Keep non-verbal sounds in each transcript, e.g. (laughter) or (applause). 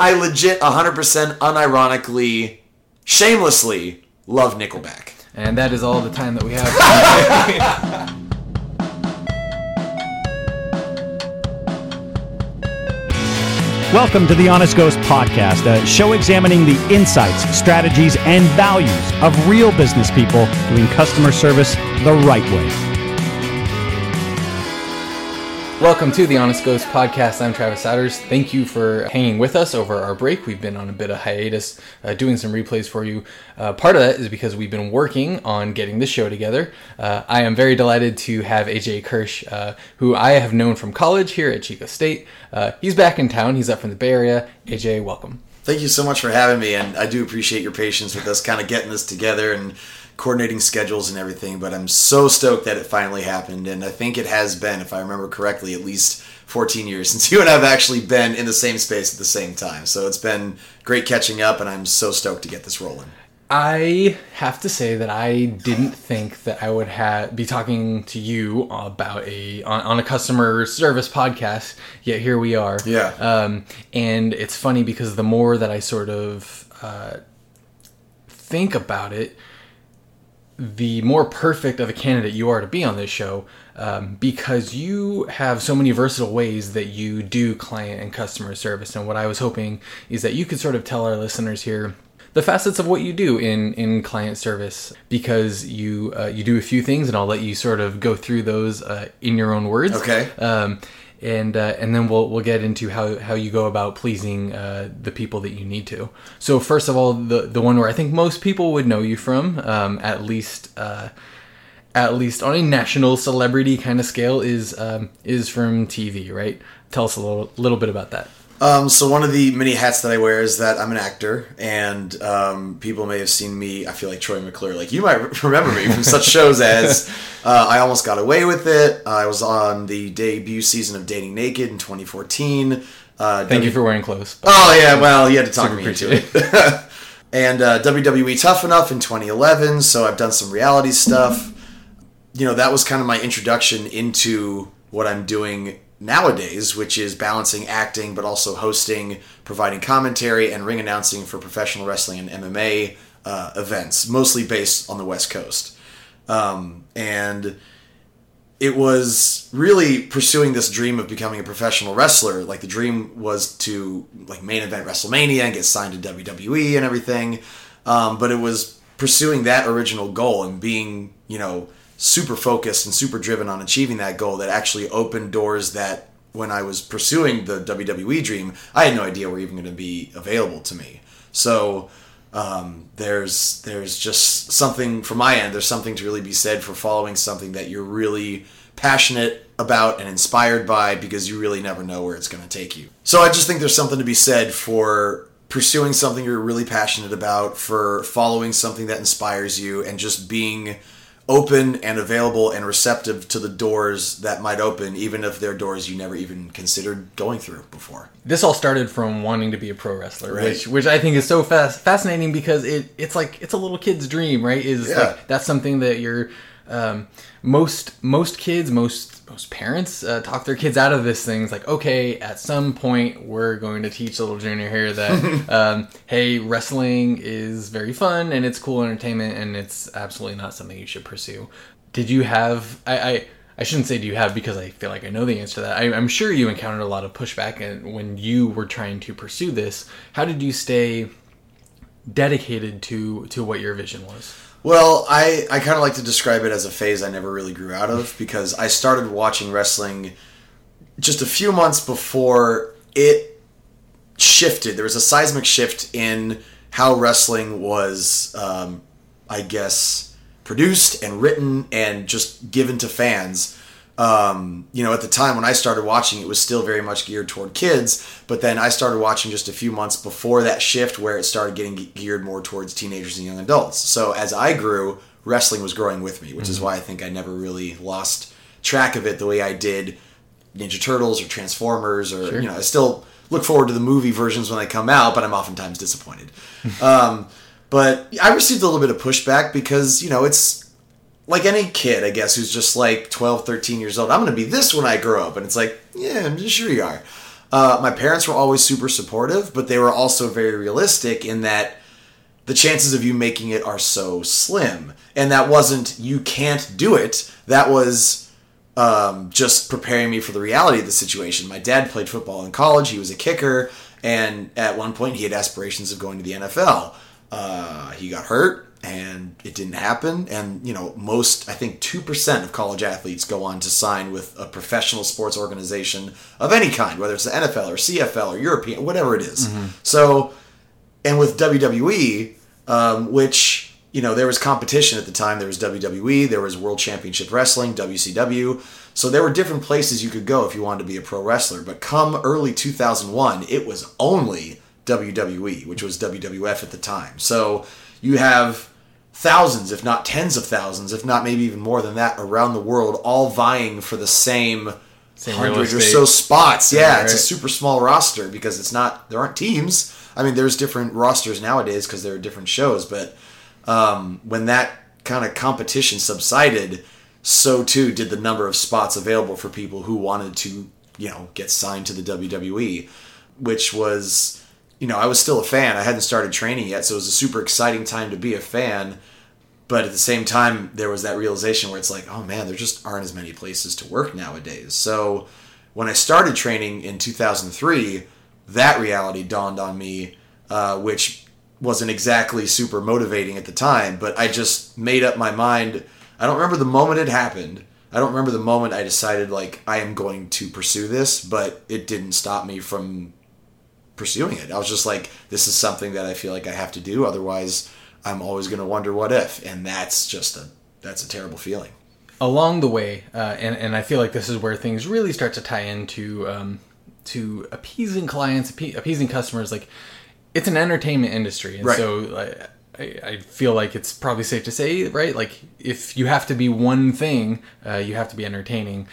I legit 100% unironically, shamelessly love Nickelback. And that is all the time that we have. (laughs) Welcome to the Honest Ghost Podcast, a show examining the insights, strategies, and values of real business people doing customer service the right way. Welcome to the Honest Ghost Podcast. I'm Travis Souders. Thank you for hanging with us over our break. We've been on a bit of hiatus, uh, doing some replays for you. Uh, part of that is because we've been working on getting this show together. Uh, I am very delighted to have AJ Kirsch, uh, who I have known from college here at Chico State. Uh, he's back in town. He's up from the Bay Area. AJ, welcome. Thank you so much for having me, and I do appreciate your patience with us kind of getting this together and coordinating schedules and everything, but I'm so stoked that it finally happened. And I think it has been, if I remember correctly, at least 14 years (laughs) since you and I have actually been in the same space at the same time. So it's been great catching up, and I'm so stoked to get this rolling. I have to say that I didn't think that I would have be talking to you about a on, on a customer service podcast. Yet here we are. Yeah. Um, and it's funny because the more that I sort of uh, think about it, the more perfect of a candidate you are to be on this show um, because you have so many versatile ways that you do client and customer service. And what I was hoping is that you could sort of tell our listeners here the facets of what you do in in client service because you uh, you do a few things and I'll let you sort of go through those uh, in your own words. Okay. Um, and uh, and then we'll we'll get into how, how you go about pleasing uh, the people that you need to. So first of all, the the one where I think most people would know you from, um, at least uh, at least on a national celebrity kind of scale, is um, is from TV, right? Tell us a little little bit about that. Um, so one of the many hats that I wear is that I'm an actor, and um, people may have seen me. I feel like Troy McClure. Like you might (laughs) remember me from such shows as (laughs) uh, I Almost Got Away with It. I was on the debut season of Dating Naked in 2014. Uh, Thank w- you for wearing clothes. Oh yeah, well you had to talk to me into appreciate it. (laughs) and uh, WWE Tough Enough in 2011. So I've done some reality stuff. You know that was kind of my introduction into what I'm doing nowadays, which is balancing acting but also hosting, providing commentary, and ring announcing for professional wrestling and MMA uh, events, mostly based on the West Coast. Um, and it was really pursuing this dream of becoming a professional wrestler. Like the dream was to like main event WrestleMania and get signed to WWE and everything. Um, but it was pursuing that original goal and being, you know, super focused and super driven on achieving that goal that actually opened doors that when I was pursuing the WWE dream, I had no idea were even going to be available to me. So um, there's there's just something from my end. There's something to really be said for following something that you're really passionate about and inspired by because you really never know where it's going to take you. So I just think there's something to be said for pursuing something you're really passionate about, for following something that inspires you, and just being open and available and receptive to the doors that might open, even if they're doors you never even considered going through before. This all started from wanting to be a pro wrestler, Right. which which I think is so fast, fascinating because it it's like it's a little kid's dream, right? Is Yeah. like that's something that you're um, most most kids, most most parents uh, talk their kids out of this thing. It's like, okay, at some point we're going to teach little junior here that (laughs) um, hey, wrestling is very fun and it's cool entertainment and it's absolutely not something you should pursue. Did you have I, I I shouldn't say do you have because I feel like I know the answer to that. I, I'm sure you encountered a lot of pushback and when you were trying to pursue this. How did you stay dedicated to to what your vision was? Well, I, I kind of like to describe it as a phase I never really grew out of because I started watching wrestling just a few months before it shifted. There was a seismic shift in how wrestling was, um, I guess, produced and written and just given to fans. Um, you know, at the time when I started watching, it was still very much geared toward kids. But then I started watching just a few months before that shift, where it started getting geared more towards teenagers and young adults. So as I grew, wrestling was growing with me, which is why I think I never really lost track of it the way I did Ninja Turtles or Transformers, or you know, I still look forward to the movie versions when they come out, but I'm oftentimes disappointed. (laughs) um, but I received a little bit of pushback because you know it's like any kid, I guess, who's just like 12, 13 years old. I'm going to be this when I grow up. And it's like, yeah, I'm just sure you are. Uh, my parents were always super supportive, but they were also very realistic in that the chances of you making it are so slim. And that wasn't you can't do it. That was um, just preparing me for the reality of the situation. My dad played football in college. He was a kicker, and at one point he had aspirations of going to the NFL. Uh, he got hurt and it didn't happen. And you know, most I think two percent of college athletes go on to sign with a professional sports organization of any kind, whether it's the NFL or CFL or European, whatever it is. So, and with WWE, um, which you know there was competition at the time. There was WWE, there was World Championship Wrestling, WCW. So there were different places you could go if you wanted to be a pro wrestler. But come early 2001, it was only WWE, which was WWF at the time. So you have thousands, if not tens of thousands, if not maybe even more than that, around the world, all vying for the same, Same hundred or so spots. Yeah, it's a super small roster because it's not there aren't teams. I mean, there's different rosters nowadays because there are different shows, but um, when that kind of competition subsided, so too did the number of spots available for people who wanted to, you know, get signed to the WWE, which was, you know, I was still a fan. I hadn't started training yet, so it was a super exciting time to be a fan. But at the same time, there was that realization where it's like, oh man, there just aren't as many places to work nowadays. So when I started training in 2003, that reality dawned on me, uh, which wasn't exactly super motivating at the time, but I just made up my mind. I don't remember the moment it happened. I don't remember the moment I decided, like, I am going to pursue this, but it didn't stop me from pursuing it. I was just like, this is something that I feel like I have to do. Otherwise, I'm always going to wonder what if. And that's just a, that's a terrible feeling. along the way, uh, and and I feel like this is where things really start to tie into um, to appeasing clients, appe- appeasing customers. Like it's an entertainment industry, and Right. so like, I, I feel like it's probably safe to say, right? Like if you have to be one thing, uh, you have to be entertaining.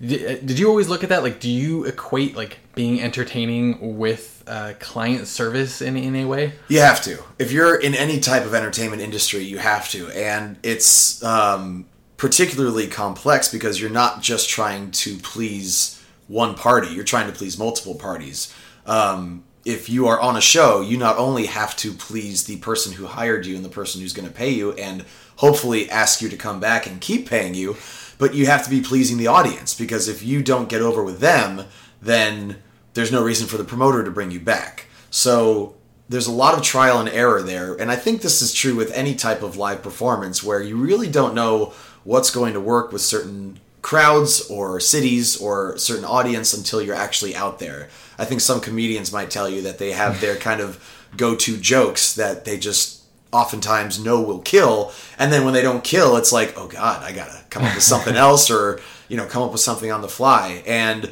Did, did you always look at that? Like, do you equate like being entertaining with uh, client service in in a way? You have to. If you're in any type of entertainment industry, you have to. And it's um, particularly complex because you're not just trying to please one party, you're trying to please multiple parties. Um, if you are on a show, you not only have to please the person who hired you and the person who's going to pay you and hopefully ask you to come back and keep paying you, but you have to be pleasing the audience because if you don't get over with them, then there's no reason for the promoter to bring you back. So there's a lot of trial and error there. And I think this is true with any type of live performance where you really don't know what's going to work with certain crowds or cities or certain audience until you're actually out there. I think some comedians might tell you that they have their (laughs) kind of go-to jokes that they just oftentimes know will kill and then when they don't kill it's like oh god I got to come up with something (laughs) else or you know come up with something on the fly and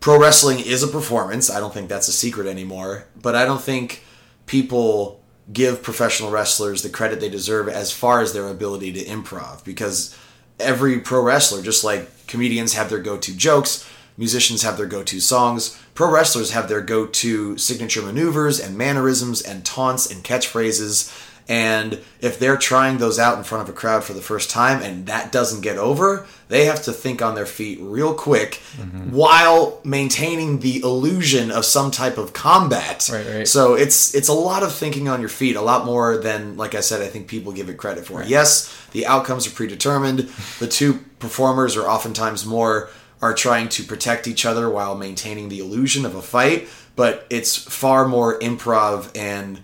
pro wrestling is a performance. I don't think that's a secret anymore. But I don't think people give professional wrestlers the credit they deserve as far as their ability to improv because every pro wrestler, just like comedians have their go to jokes, musicians have their go to songs, pro wrestlers have their go to signature maneuvers and mannerisms and taunts and catchphrases. And if they're trying those out in front of a crowd for the first time and that doesn't get over, they have to think on their feet real quick mm-hmm. while maintaining the illusion of some type of combat. Right, right. So it's it's a lot of thinking on your feet, a lot more than like I said, I think people give it credit for. Yes, the outcomes are predetermined. The two performers are oftentimes more are trying to protect each other while maintaining the illusion of a fight, but it's far more improv and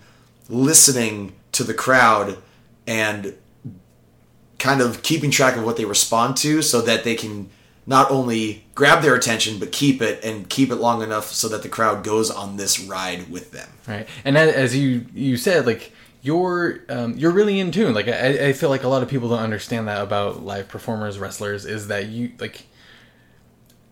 listening to the crowd and kind of keeping track of what they respond to so that they can not only grab their attention but keep it and keep it long enough so that the crowd goes on this ride with them. right and as you you said like you're um, you're really in tune like I, I feel like a lot of people don't understand that about live performers wrestlers is that you like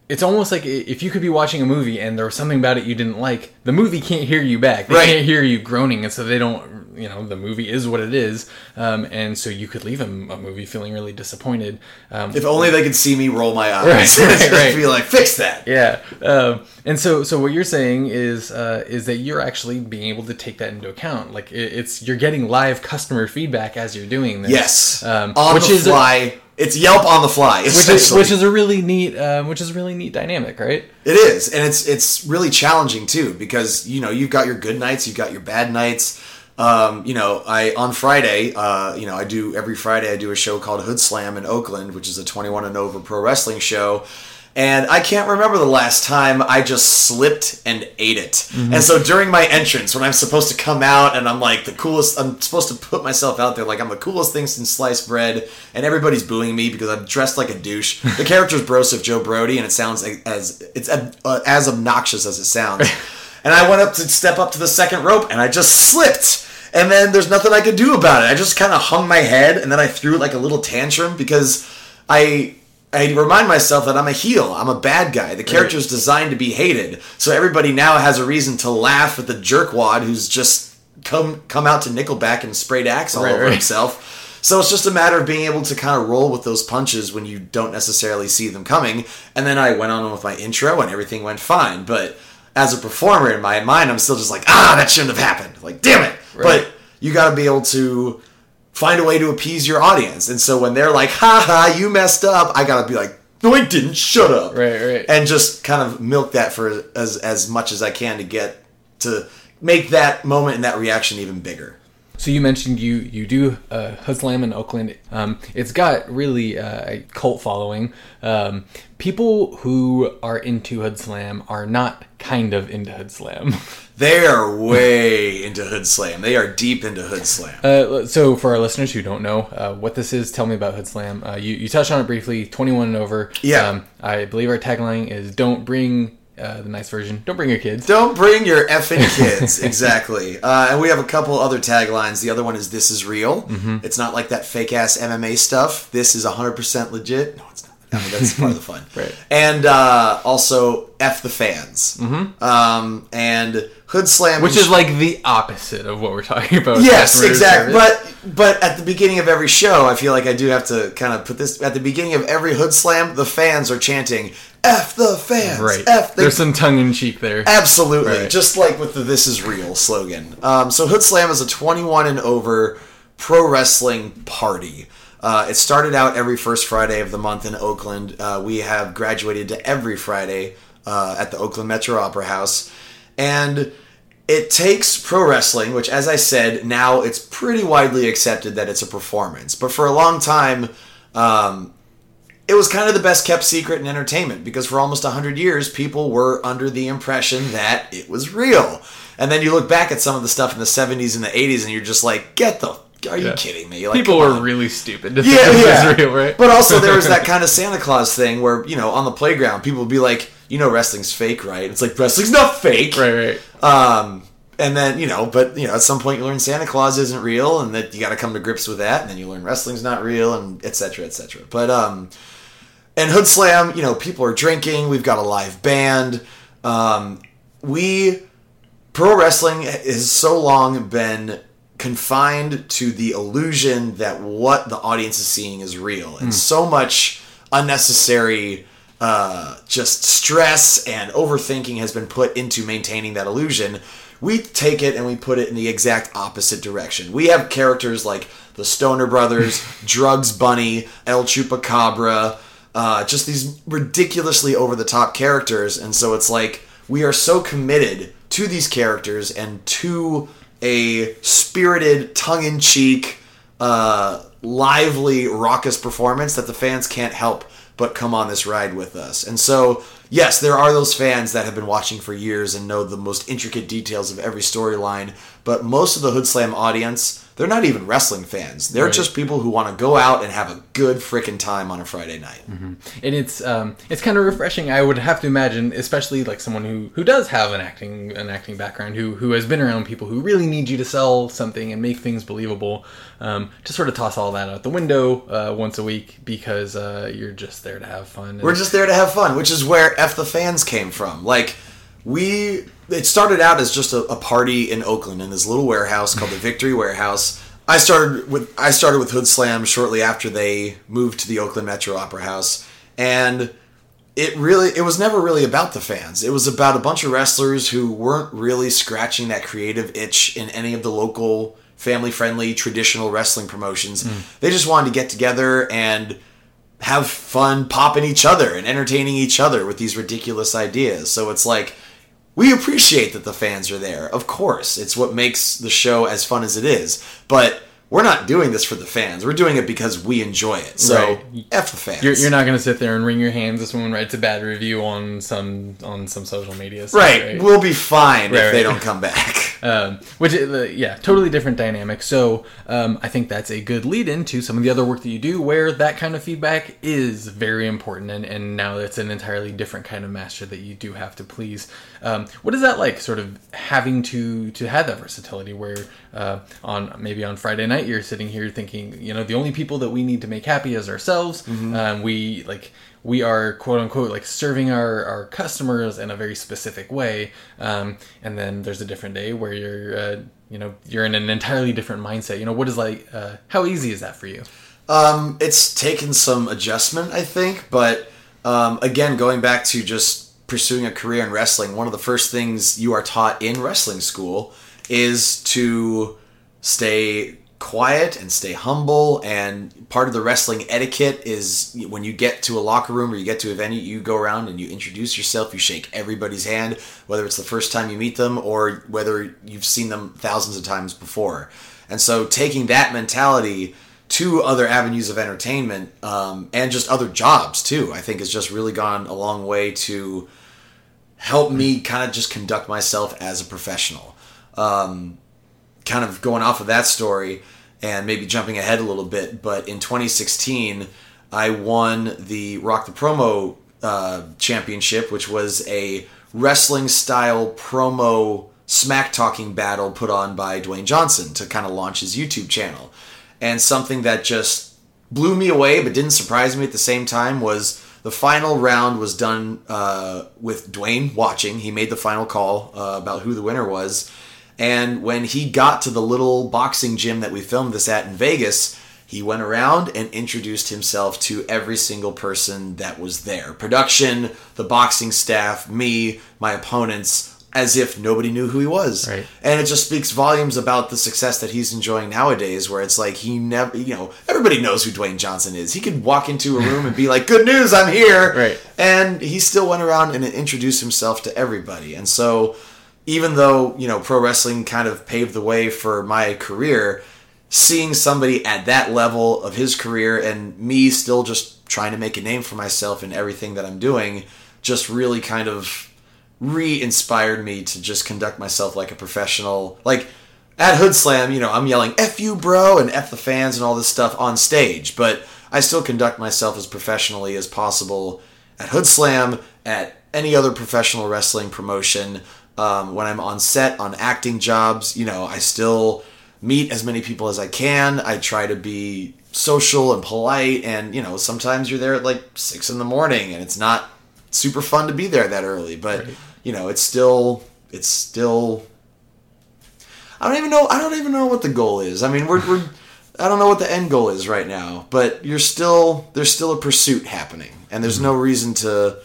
it's almost like if you could be watching a movie and there was something about it you didn't like the movie can't hear you back they Right. can't hear you groaning and so they don't you know the movie is what it is um, and so you could leave a, a movie feeling really disappointed um, If only they could see me roll my eyes. Right, (laughs) right, right. be like, fix that. Yeah, um, and so so what you're saying is uh, is that you're actually being able to take that into account. Like it, it's you're getting live customer feedback as you're doing this. Yes. um, on which the is fly, It's Yelp on the fly, which is which is a really neat um, which is a really neat dynamic, right? It is, and it's it's really challenging too because you know you've got your good nights, you've got your bad nights. Um, you know, I on Friday, uh, you know, I do every Friday I do a show called Hood Slam in Oakland, which is a 21 and over pro wrestling show. And I can't remember the last time I just slipped and ate it. And so during my entrance, when I'm supposed to come out and I'm like the coolest, I'm supposed to put myself out there like I'm the coolest thing since sliced bread, and everybody's booing me because I'm dressed like a douche. The character's (laughs) Broseph Joe Brody, and it sounds as it's uh, as obnoxious as it sounds. (laughs) and I went up to step up to the second rope, and I just slipped. And then there's nothing I could do about it. I just kind of hung my head, and then I threw like a little tantrum because I I remind myself that I'm a heel. I'm a bad guy. The character's designed to be hated, so everybody now has a reason to laugh at the jerkwad who's just come come out to Nickelback and sprayed axe all Right, over right. himself. So it's just a matter of being able to kind of roll with those punches when you don't necessarily see them coming. And then I went on with my intro, and everything went fine. But as a performer in my mind, I'm still just like, ah, that shouldn't have happened. Like, damn it. But you got to be able to find a way to appease your audience. And so when they're like, ha ha, you messed up, I gotta be like, no, I didn't. Shut up. Right, right. And just kind of milk that for as as much as I can to get to make that moment and that reaction even bigger. So you mentioned you you do uh, Hood Slam in Oakland. Um, it's got really uh, a cult following. Um, people who are into Hood Slam are not kind of into Hood Slam. (laughs) They are way into Hood Slam. They are deep into Hood Slam. Uh, so for our listeners who don't know uh, what this is, tell me about Hood Slam. Uh, you you touched on it briefly. Twenty one and over. Yeah. Um, I believe our tagline is "Don't bring." Uh, the nice version. Don't bring your kids. Don't bring your effing kids. (laughs) exactly. Uh, and we have a couple other taglines. The other one is "This is real." It's not like that fake ass MMA stuff. This is 100% legit. No, it's not. I mean, that's part of the fun. (laughs) Right. And uh, also "F the fans." Mm-hmm. Um, and Hood Slam, Which is like the opposite of what we're talking about. Yes, exactly. service. But but at the beginning of every show, I feel like I do have to kind of put this at the beginning of every Hood Slam. The fans are chanting "F the fans." right. F. They There's some tongue in cheek there. Absolutely, Right. just like with the "This is real" slogan. Um, so Hood Slam is a 21 and over pro wrestling party. Uh, it started out every first Friday of the month in Oakland. Uh, we have graduated to every Friday uh, at the Oakland Metro Opera House, and it takes pro wrestling, which, as I said, now it's pretty widely accepted that it's a performance. But for a long time, um, it was kind of the best kept secret in entertainment because for almost 100 years people were under the impression that it was real and then you look back at some of the stuff in the 70s and the 80s and you're just like get the are you Yeah. kidding me like, People were really stupid to think yeah, this yeah. was real, right? but also there was (laughs) that kind of santa claus thing where you know on the playground people would be like you know wrestling's fake right it's like wrestling's not fake right, right. um, and then you know, but you know, at some point you learn Santa Claus isn't real, and that you got to come to grips with that. And then you learn wrestling's not real, and etc. cetera, et cetera. But um, and Hood Slam, you know, people are drinking. We've got a live band. Um, we pro wrestling has so long been confined to the illusion that what the audience is seeing is real, and so much unnecessary uh, just stress and overthinking has been put into maintaining that illusion. We take it and we put it in the exact opposite direction. We have characters like the Stoner Brothers, (laughs) Drugs Bunny, El Chupacabra, uh, just these ridiculously over the top characters. And so it's like we are so committed to these characters and to a spirited, tongue in cheek, uh, lively, raucous performance that the fans can't help but come on this ride with us. And so, yes, there are those fans that have been watching for years and know the most intricate details of every storyline, but most of the Hood Slam audience, they're not even wrestling fans. They're just people who want to go out and have a good freaking time on a Friday night. and it's um, it's kind of refreshing. I would have to imagine, especially like someone who, who does have an acting an acting background, who who has been around people who really need you to sell something and make things believable, um, to sort of toss all that out the window uh, once a week because uh, you're just there to have fun. We're just there to have fun, which is where F the fans came from. Like, we, it started out as just a, a party in Oakland in this little warehouse called the (laughs) Victory Warehouse. I started with I started with Hood Slam shortly after they moved to the Oakland Metro Opera House, and it really it was never really about the fans. It was about a bunch of wrestlers who weren't really scratching that creative itch in any of the local family friendly traditional wrestling promotions. Mm. They just wanted to get together and have fun popping each other and entertaining each other with these ridiculous ideas. So it's like we appreciate that the fans are there. Of course, it's what makes the show as fun as it is. But we're not doing this for the fans. We're doing it because we enjoy it. So Right. f the fans. You're, you're not going to sit there and wring your hands if someone writes a bad review on some on some social media. site, right. We'll be fine Right, if they don't come back. (laughs) um, which uh, yeah totally different dynamic. So um, i think that's a good lead into some of the other work that you do where that kind of feedback is very important and, and now it's an entirely different kind of master that you do have to please. Um, what is that like sort of having to to have that versatility where uh, on maybe on friday night you're sitting here thinking you know the only people that we need to make happy is ourselves. Um, we like we are quote unquote like serving our, our customers in a very specific way. Um, and then there's a different day where you're uh, you know you're in an entirely different mindset. You know what is like uh, how easy is that for you? Um, it's taken some adjustment, I think, but um, again, going back to just pursuing a career in wrestling, one of the first things you are taught in wrestling school is to stay quiet and stay humble. And part of the wrestling etiquette is when you get to a locker room or you get to a venue, you go around and you introduce yourself, you shake everybody's hand, whether it's the first time you meet them or whether you've seen them thousands of times before. And so taking that mentality to other avenues of entertainment um, and just other jobs too, I think has just really gone a long way to help me kind of just conduct myself as a professional. Um, kind of going off of that story and maybe jumping ahead a little bit, but in 2016, I won the Rock the Promo uh, Championship, which was a wrestling style promo smack talking battle put on by Dwayne Johnson to kind of launch his YouTube channel. And something that just blew me away but didn't surprise me at the same time was the final round was done uh, with Dwayne watching. He made the final call uh, about who the winner was. And when he got to the little boxing gym that we filmed this at in Vegas, he went around and introduced himself to every single person that was there production, the boxing staff, me, my opponents, as if nobody knew who he was. Right. And it just speaks volumes about the success that he's enjoying nowadays, where it's like he never, you know, everybody knows who Dwayne Johnson is. He could walk into a room and be like, good news, I'm here. (laughs) Right. And he still went around and introduced himself to everybody. And so, even though, you know, pro wrestling kind of paved the way for my career, seeing somebody at that level of his career and me still just trying to make a name for myself in everything that I'm doing just really kind of re-inspired me to just conduct myself like a professional like at hood slam you know i'm yelling f you bro and f the fans and all this stuff on stage but i still conduct myself as professionally as possible at hood slam at any other professional wrestling promotion um, when i'm on set on acting jobs you know i still meet as many people as i can. I try to be social and polite and you know sometimes you're there at like six in the morning and it's not super fun to be there that early but you know it's still it's still i don't even know i don't even know what the goal is. I mean we're, we're i don't know what the end goal is right now but you're still there's still a pursuit happening and there's no reason to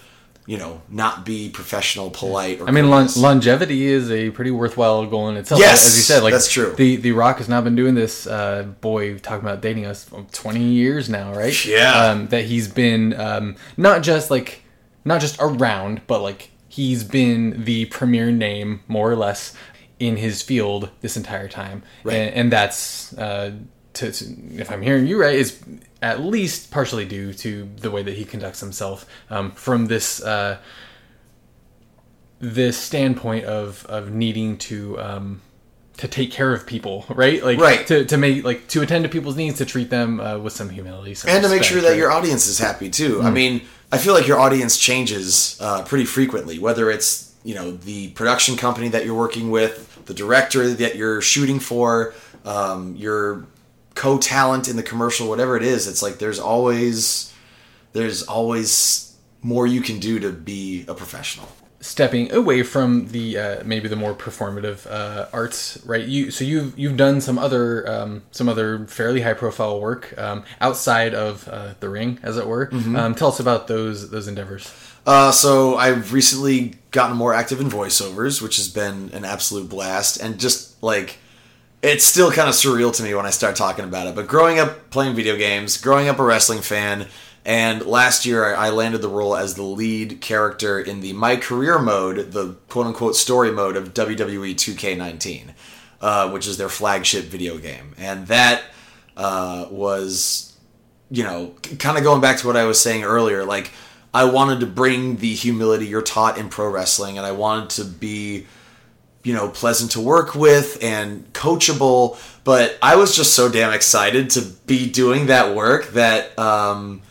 you know not be professional polite or I mean, lon- longevity is a pretty worthwhile goal in itself. Yes, as you said, like that's true. The The Rock has now been doing this. Uh, boy, talking about dating us, twenty years now, right? Yeah. Um, that he's been um, not just like not just around, but like he's been the premier name, more or less, in his field this entire time, Right. and, and that's. Uh, to, to, if I'm hearing you right, is at least partially due to the way that he conducts himself um, from this uh, this standpoint of of needing to um, to take care of people, (laughs) right? Like Right. to, to make like to attend to people's needs, to treat them uh, with some humility, some and to make sure that right? your audience is happy too. I mean, I feel like your audience changes uh, pretty frequently, whether it's you know the production company that you're working with, the director that you're shooting for, um, your co-talent in the commercial, whatever it is. It's like there's always there's always more you can do to be a professional. stepping away from the uh, maybe the more performative uh, arts, right? You so you've you've done some other um, some other fairly high profile work um, outside of uh, the ring, as it were. Mm-hmm. Um, tell us about those those endeavors. Uh, so I've recently gotten more active in voiceovers, which has been an absolute blast, and just like it's still kind of surreal to me when I start talking about it. But growing up playing video games, growing up a wrestling fan, And last year, I landed the role as the lead character in the My Career mode, the quote unquote story mode of WWE 2K19, uh, which is their flagship video game. And that uh, was, you know, kind of going back to what I was saying earlier. Like, I wanted to bring the humility you're taught in pro wrestling, and I wanted to be you know, pleasant to work with and coachable. But I was just so damn excited to be doing that work that um,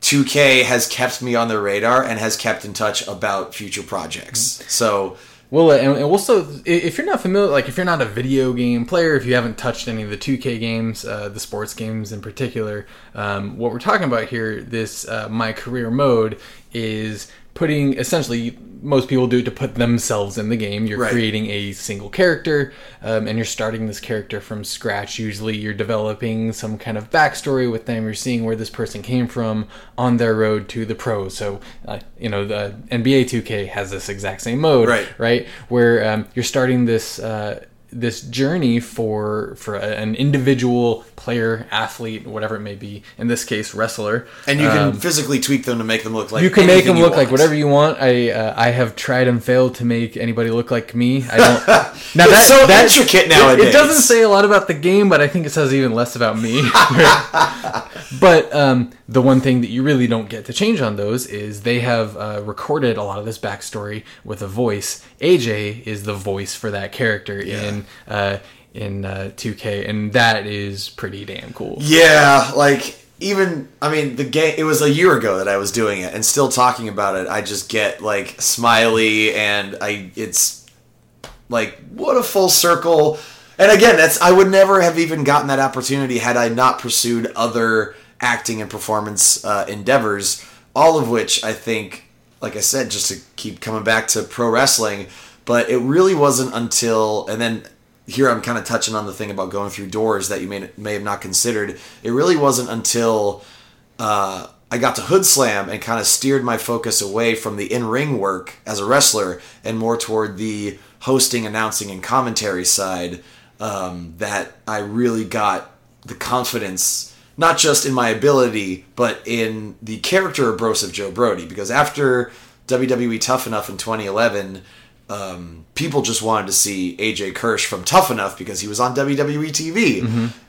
2K has kept me on the radar and has kept in touch about future projects. So. Well, and also, if you're not familiar, like if you're not a video game player, if you haven't touched any of the 2K games, uh, the sports games in particular, um, what we're talking about here, this uh, my career mode, is putting essentially most people do it to put themselves in the game. You're Right. creating a single character, um, and you're starting this character from scratch. Usually, you're developing some kind of backstory with them. You're seeing where this person came from on their road to the pros. So, uh, you know, the NBA 2K has this exact same mode, Right. Right, where um, you're starting this. Uh, this journey for for a- an individual player, athlete, whatever it may be. In this case, wrestler. And you can physically tweak them to make them look like Um, You can make them look like whatever you want. I uh, I have tried and failed to make anybody look like me. I don't. (laughs) Now It's so intricate it- nowadays. It, doesn't say a lot about the game, but I think it says even less about me. (laughs) (laughs) but um, the one thing that you really don't get to change on those is they have uh, recorded a lot of this backstory with a voice. AJ is the voice for that character in. Uh, in uh, 2K, and that is pretty damn cool. Yeah, like even I mean the game. It was a year ago that I was doing it, and still talking about it, I just get like smiley, and I it's like what a full circle. And again, that's I would never have even gotten that opportunity had I not pursued other acting and performance uh, endeavors. All of which I think, like I said, just to keep coming back to pro wrestling. But it really wasn't until and then here I'm kind of touching on the thing about going through doors that you may may have not considered. It really wasn't until uh, I got to Hood Slam and kind of steered my focus away from the in ring work as a wrestler and more toward the hosting, announcing, and commentary side. Um, that I really got the confidence, not just in my ability, but in the character of Broseph Joe Brody. Because after WWE Tough Enough in 2011, um, people just wanted to see AJ Kirsch from Tough Enough because he was on WWE TV.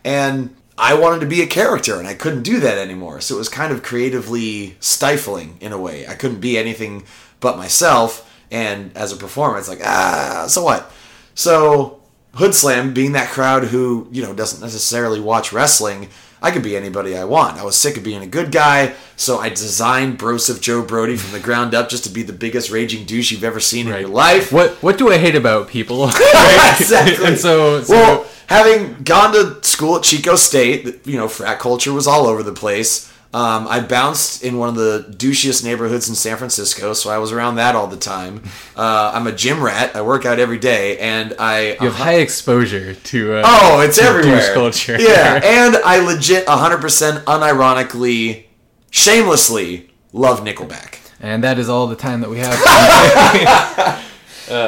And I wanted to be a character and I couldn't do that anymore. So it was kind of creatively stifling in a way. I couldn't be anything but myself. And as a performer, it's like, ah, so what? So Hood Slam, being that crowd who, you know, doesn't necessarily watch wrestling, I could be anybody I want. I was sick of being a good guy, so I designed Broseph Joe Brody from the ground up just to be the biggest raging douche you've ever seen in your life. What what do I hate about people? (laughs) (laughs) exactly. and so, so well, having gone to school at Chico State, you know, frat culture was all over the place. Um, I bounced in one of the douchiest neighborhoods in San Francisco, so I was around that all the time. Uh, I'm a gym rat. I work out every day, and I you have high exposure to uh, Oh, it's to everywhere. culture. Yeah, (laughs) and I legit 100% unironically, shamelessly love Nickelback. and that is all the time that we have. (laughs) (laughs)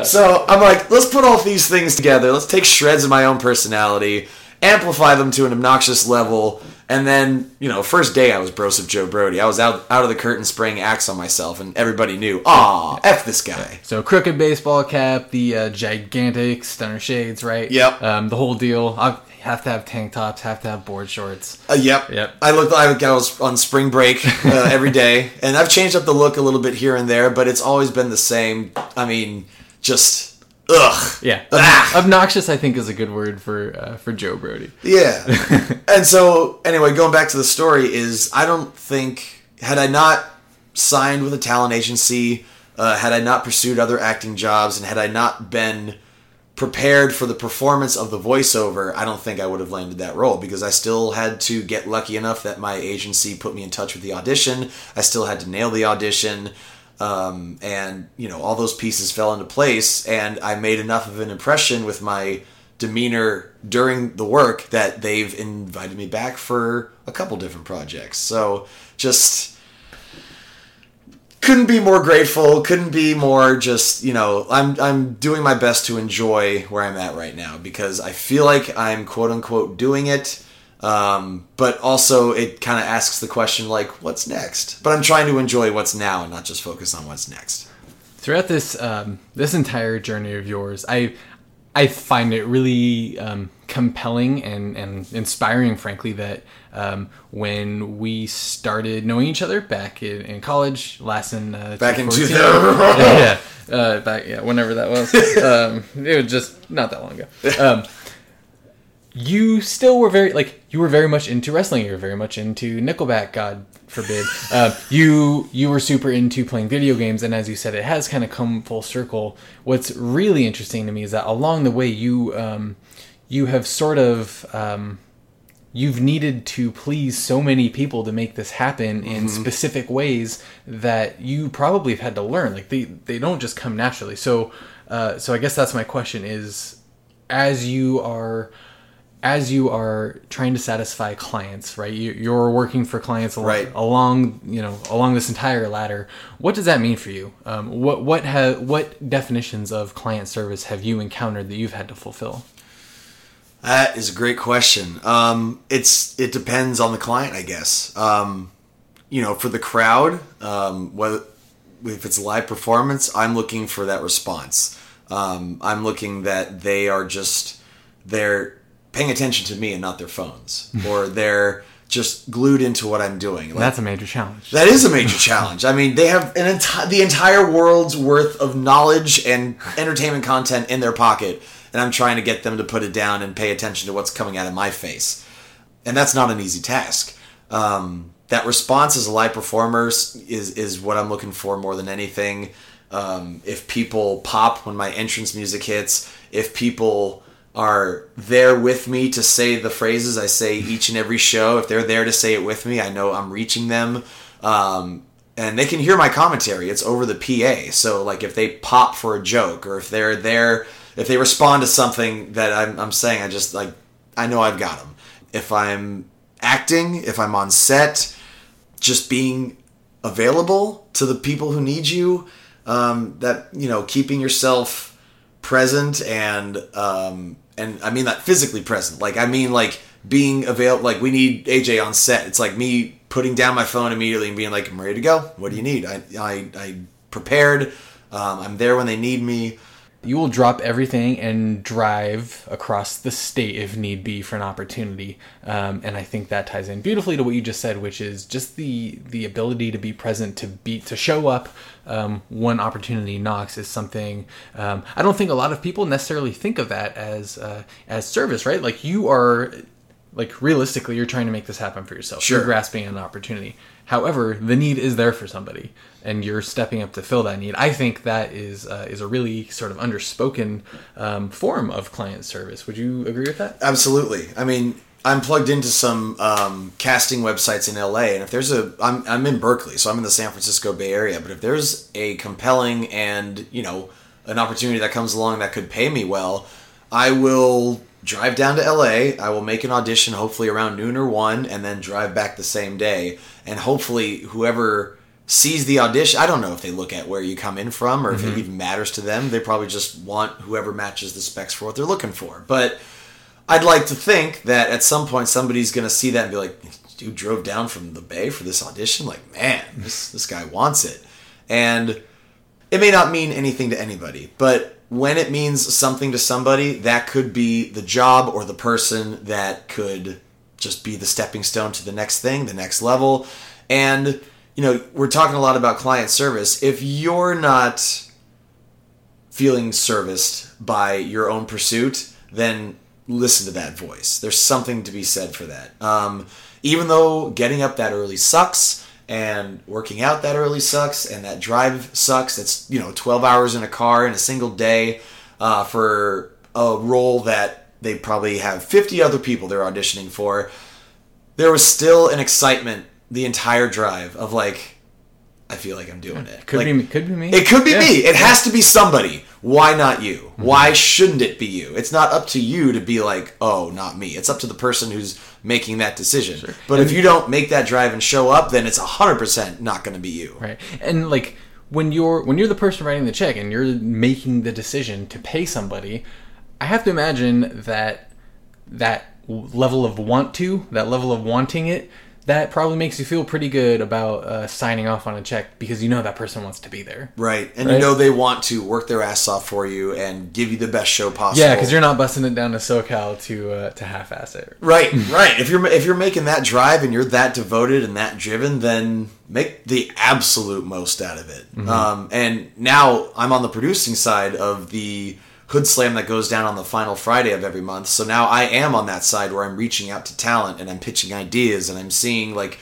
So I'm like, let's put all these things together. Let's take shreds of my own personality, amplify them to an obnoxious level, and then, you know, first day I was Broseph Joe Brody. I was out out of the curtain spraying axe on myself, and everybody knew, aw, F this guy. so crooked baseball cap, the uh, gigantic stunner shades, right? Yep. Um, the whole deal. I have to have tank tops, have to have board shorts. Uh, yep. Yep. I looked like I was on spring break uh, (laughs) every day, and I've changed up the look a little bit here and there, but it's always been the same. I mean, just ugh. Yeah. Ah. Obnoxious, I think, is a good word for uh, for Joe Brody. Yeah. (laughs) and so, anyway, going back to the story, is I don't think had I not signed with a talent agency, uh, had I not pursued other acting jobs, and had I not been prepared for the performance of the voiceover, I don't think I would have landed that role because I still had to get lucky enough that my agency put me in touch with the audition. I still had to nail the audition. Um, and you know all those pieces fell into place and i made enough of an impression with my demeanor during the work that they've invited me back for a couple different projects. So just couldn't be more grateful couldn't be more just you know i'm i'm doing my best to enjoy where i'm at right now because i feel like i'm quote unquote doing it Um, but also, it kind of asks the question like, what's next? But I'm trying to enjoy what's now and not just focus on what's next. Throughout this um, this entire journey of yours, I I find it really um, compelling and, and inspiring, frankly, that um, when we started knowing each other back in, in college, last in uh, Back in 2000. (laughs) yeah, yeah, uh, back yeah, whenever that was, (laughs) um, it was just not that long ago. You still were very like you were very much into wrestling. You were very much into Nickelback. God forbid. (laughs) Uh, you you were super into playing video games, and as you said, it has kind of come full circle. What's really interesting to me is that along the way, you um, you have sort of um, you've needed to please so many people to make this happen in specific ways that you probably have had to learn. Like they they don't just come naturally. So uh, so I guess that's my question is as you are as you are trying to satisfy clients, right? You- You're working for clients al- Right. along, you know, along this entire ladder. What does that mean for you? Um, what what have what definitions of client service have you encountered that you've had to fulfill? That is a great question. Um, it's it depends on the client, I guess. Um, you know, for the crowd, um, whether if it's live performance, I'm looking for that response. Um, I'm looking that they are just they're paying attention to me and not their phones, (laughs) or they're just glued into what I'm doing. Like, That's a major challenge. that is a major challenge. I mean, they have an enti- the entire world's worth of knowledge and entertainment content in their pocket, and I'm trying to get them to put it down and pay attention to what's coming out of my face. And that's not an easy task. Um, that response as a live performer is is what I'm looking for more than anything. Um, if people pop when my entrance music hits, if people are there with me to say the phrases I say each and every show, if they're there to say it with me, I know I'm reaching them. Um, and they can hear my commentary. It's over the PA. So, like, if they pop for a joke or if they're there, if they respond to something that I'm, I'm saying, I just, like, I know I've got them. If I'm acting, if I'm on set, just being available to the people who need you, um, that, you know, keeping yourself present and um and I mean that physically present. Like I mean like being available like we need AJ on set. It's like me putting down my phone immediately and being like I'm ready to go. What do you need? I I I prepared. Um, I'm there when they need me. You will drop everything and drive across the state if need be for an opportunity. Um, and I think that ties in beautifully to what you just said, which is just the the ability to be present, to be to show up um, when opportunity knocks is something. Um, I don't think a lot of people necessarily think of that as uh, as service, right? Like you are like realistically you're trying to make this happen for yourself Sure. you're grasping an opportunity however the need is there for somebody and you're stepping up to fill that need i think that is uh, is a really sort of underspoken um, form of client service would you agree with that Absolutely. I mean, I'm plugged into some um, casting websites in LA, and if there's a, I'm I'm in Berkeley, so I'm in the San Francisco Bay Area. But if there's a compelling and you know an opportunity that comes along that could pay me well, I will drive down to LA. I will make an audition, hopefully around noon or one, and then drive back the same day. And hopefully, whoever sees the audition, I don't know if they look at where you come in from or if it mm-hmm. even matters to them. They probably just want whoever matches the specs for what they're looking for. But I'd like to think that at some point somebody's going to see that and be like, dude drove down from the Bay for this audition. Like, man, this, this guy wants it. And it may not mean anything to anybody, but when it means something to somebody, that could be the job or the person that could just be the stepping stone to the next thing, the next level. And, you know, we're talking a lot about client service. If you're not feeling serviced by your own pursuit, then listen to that voice. There's something to be said for that. Um, even though getting up that early sucks and working out that early sucks and that drive sucks, that's you know, 12 hours in a car in a single day uh, for a role that they probably have 50 other people they're auditioning for. There was still an excitement the entire drive of like, I feel like I'm doing it. could Like, be could be me it could be Yeah. me. It has to be somebody. Why not you? Mm-hmm. Why shouldn't it be you? It's not up to you to be like, oh, not me. It's up to the person who's making that decision. But if you don't make that drive and show up, then it's 100% not going to be you. right and like when you're when you're the person writing the check and you're making the decision to pay somebody i have to imagine that that level of want to, that level of wanting it, that probably makes you feel pretty good about uh, signing off on a check because you know that person wants to be there. Right. And you know they want to work their ass off for you and give you the best show possible. Yeah, because you're not busting it down to SoCal to uh, to half-ass it. Right, (laughs) right. If you're if you're making that drive and you're that devoted and that driven, then make the absolute most out of it. Um, and now I'm on the producing side of the Hood Slam that goes down on the final Friday of every month. So now I am on that side where I'm reaching out to talent and I'm pitching ideas and I'm seeing like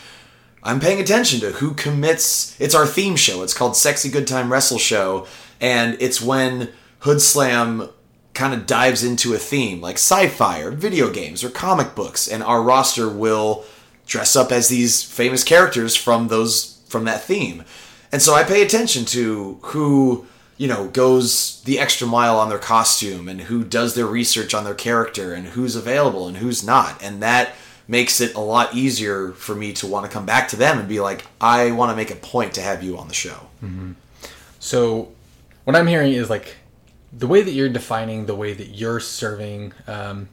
I'm paying attention to who commits. It's our theme show. It's called Sexy Good Time Wrestle Show, and it's when Hood Slam kind of dives into a theme like sci-fi or video games or comic books, and our roster will dress up as these famous characters from those from that theme. And so I pay attention to who you know goes the extra mile on their costume and who does their research on their character and who's available and who's not, and that makes it a lot easier for me to want to come back to them and be like, I want to make a point to have you on the show. So, what I'm hearing is like the way that you're defining the way that you're serving um,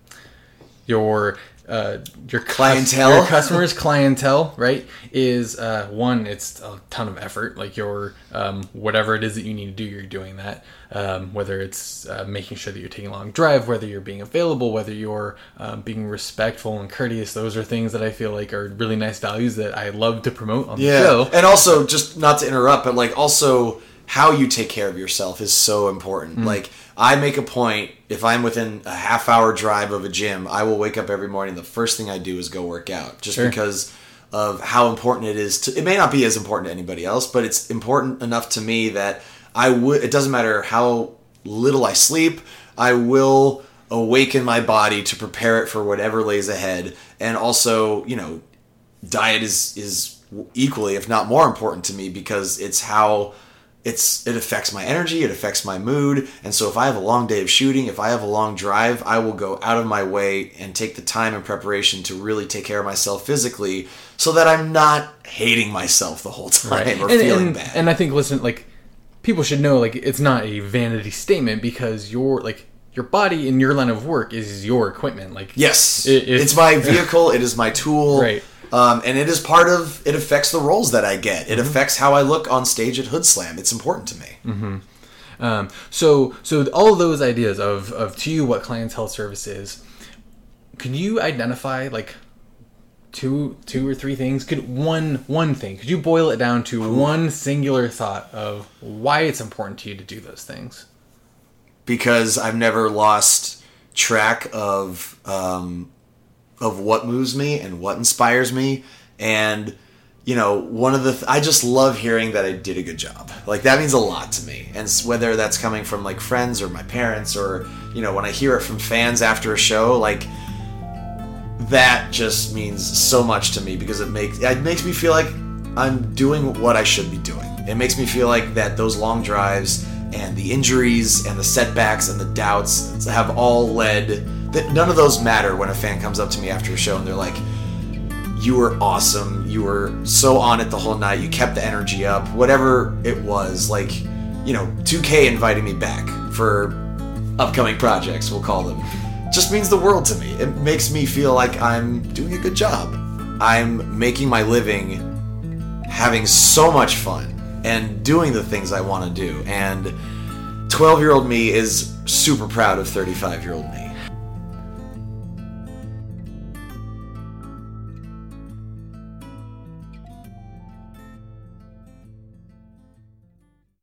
your uh, your cus- Clientele? your customers, clientele, right? Is uh, one, it's a ton of effort. Like your um, whatever it is that you need to do, you're doing that. Um, whether it's uh, making sure that you're taking a long drive, whether you're being available, whether you're um, being respectful and courteous, those are things that I feel like are really nice values that I love to promote on the show. And also, just not to interrupt, but like also how you take care of yourself is so important. Mm. Like I make a point if I'm within a half hour drive of a gym, I will wake up every morning. The first thing I do is go work out, just Sure. because of how important it is to. It may not be as important to anybody else, but it's important enough to me that I would. It doesn't matter how little I sleep. I will awaken my body to prepare it for whatever lays ahead, and also, you know, diet is is equally if not more important to me because it's how it's it affects my energy it affects my mood and so if i have a long day of shooting if i have a long drive i will go out of my way and take the time and preparation to really take care of myself physically so that i'm not hating myself the whole (laughs) time or and, feeling and, bad and I think listen, like people should know, like it's not a vanity statement because your like your body in your line of work is your equipment. Like yes it- it's- it's my vehicle it is my tool Right. Um, and it is part of it affects the roles that i get Mm-hmm. it affects how i look on stage at hood slam it's important to me Um, so so all those ideas of of to you what clientele service is, can you identify like two two or three things? Could one one thing? Could you boil it down to one singular thought of why it's important to you to do those things? because I've never lost track of um, of what moves me and what inspires me, and you know, one of the th- I just love hearing that I did a good job. Like that means a lot to me, and whether that's coming from like friends or my parents, or you know, when I hear it from fans after a show, like that just means so much to me because it makes it makes me feel like I'm doing what I should be doing. It makes me feel like that those long drives and the injuries and the setbacks and the doubts have all led none of those matter when a fan comes up to me after a show and they're like you were awesome. You were so on it the whole night. You kept the energy up. Whatever it was, like, you know, 2K inviting me back for upcoming projects, we'll call them, just means the world to me. It makes me feel like I'm doing a good job. I'm making my living having so much fun and doing the things I want to do. And 12 year old me is super proud of 35 year old me.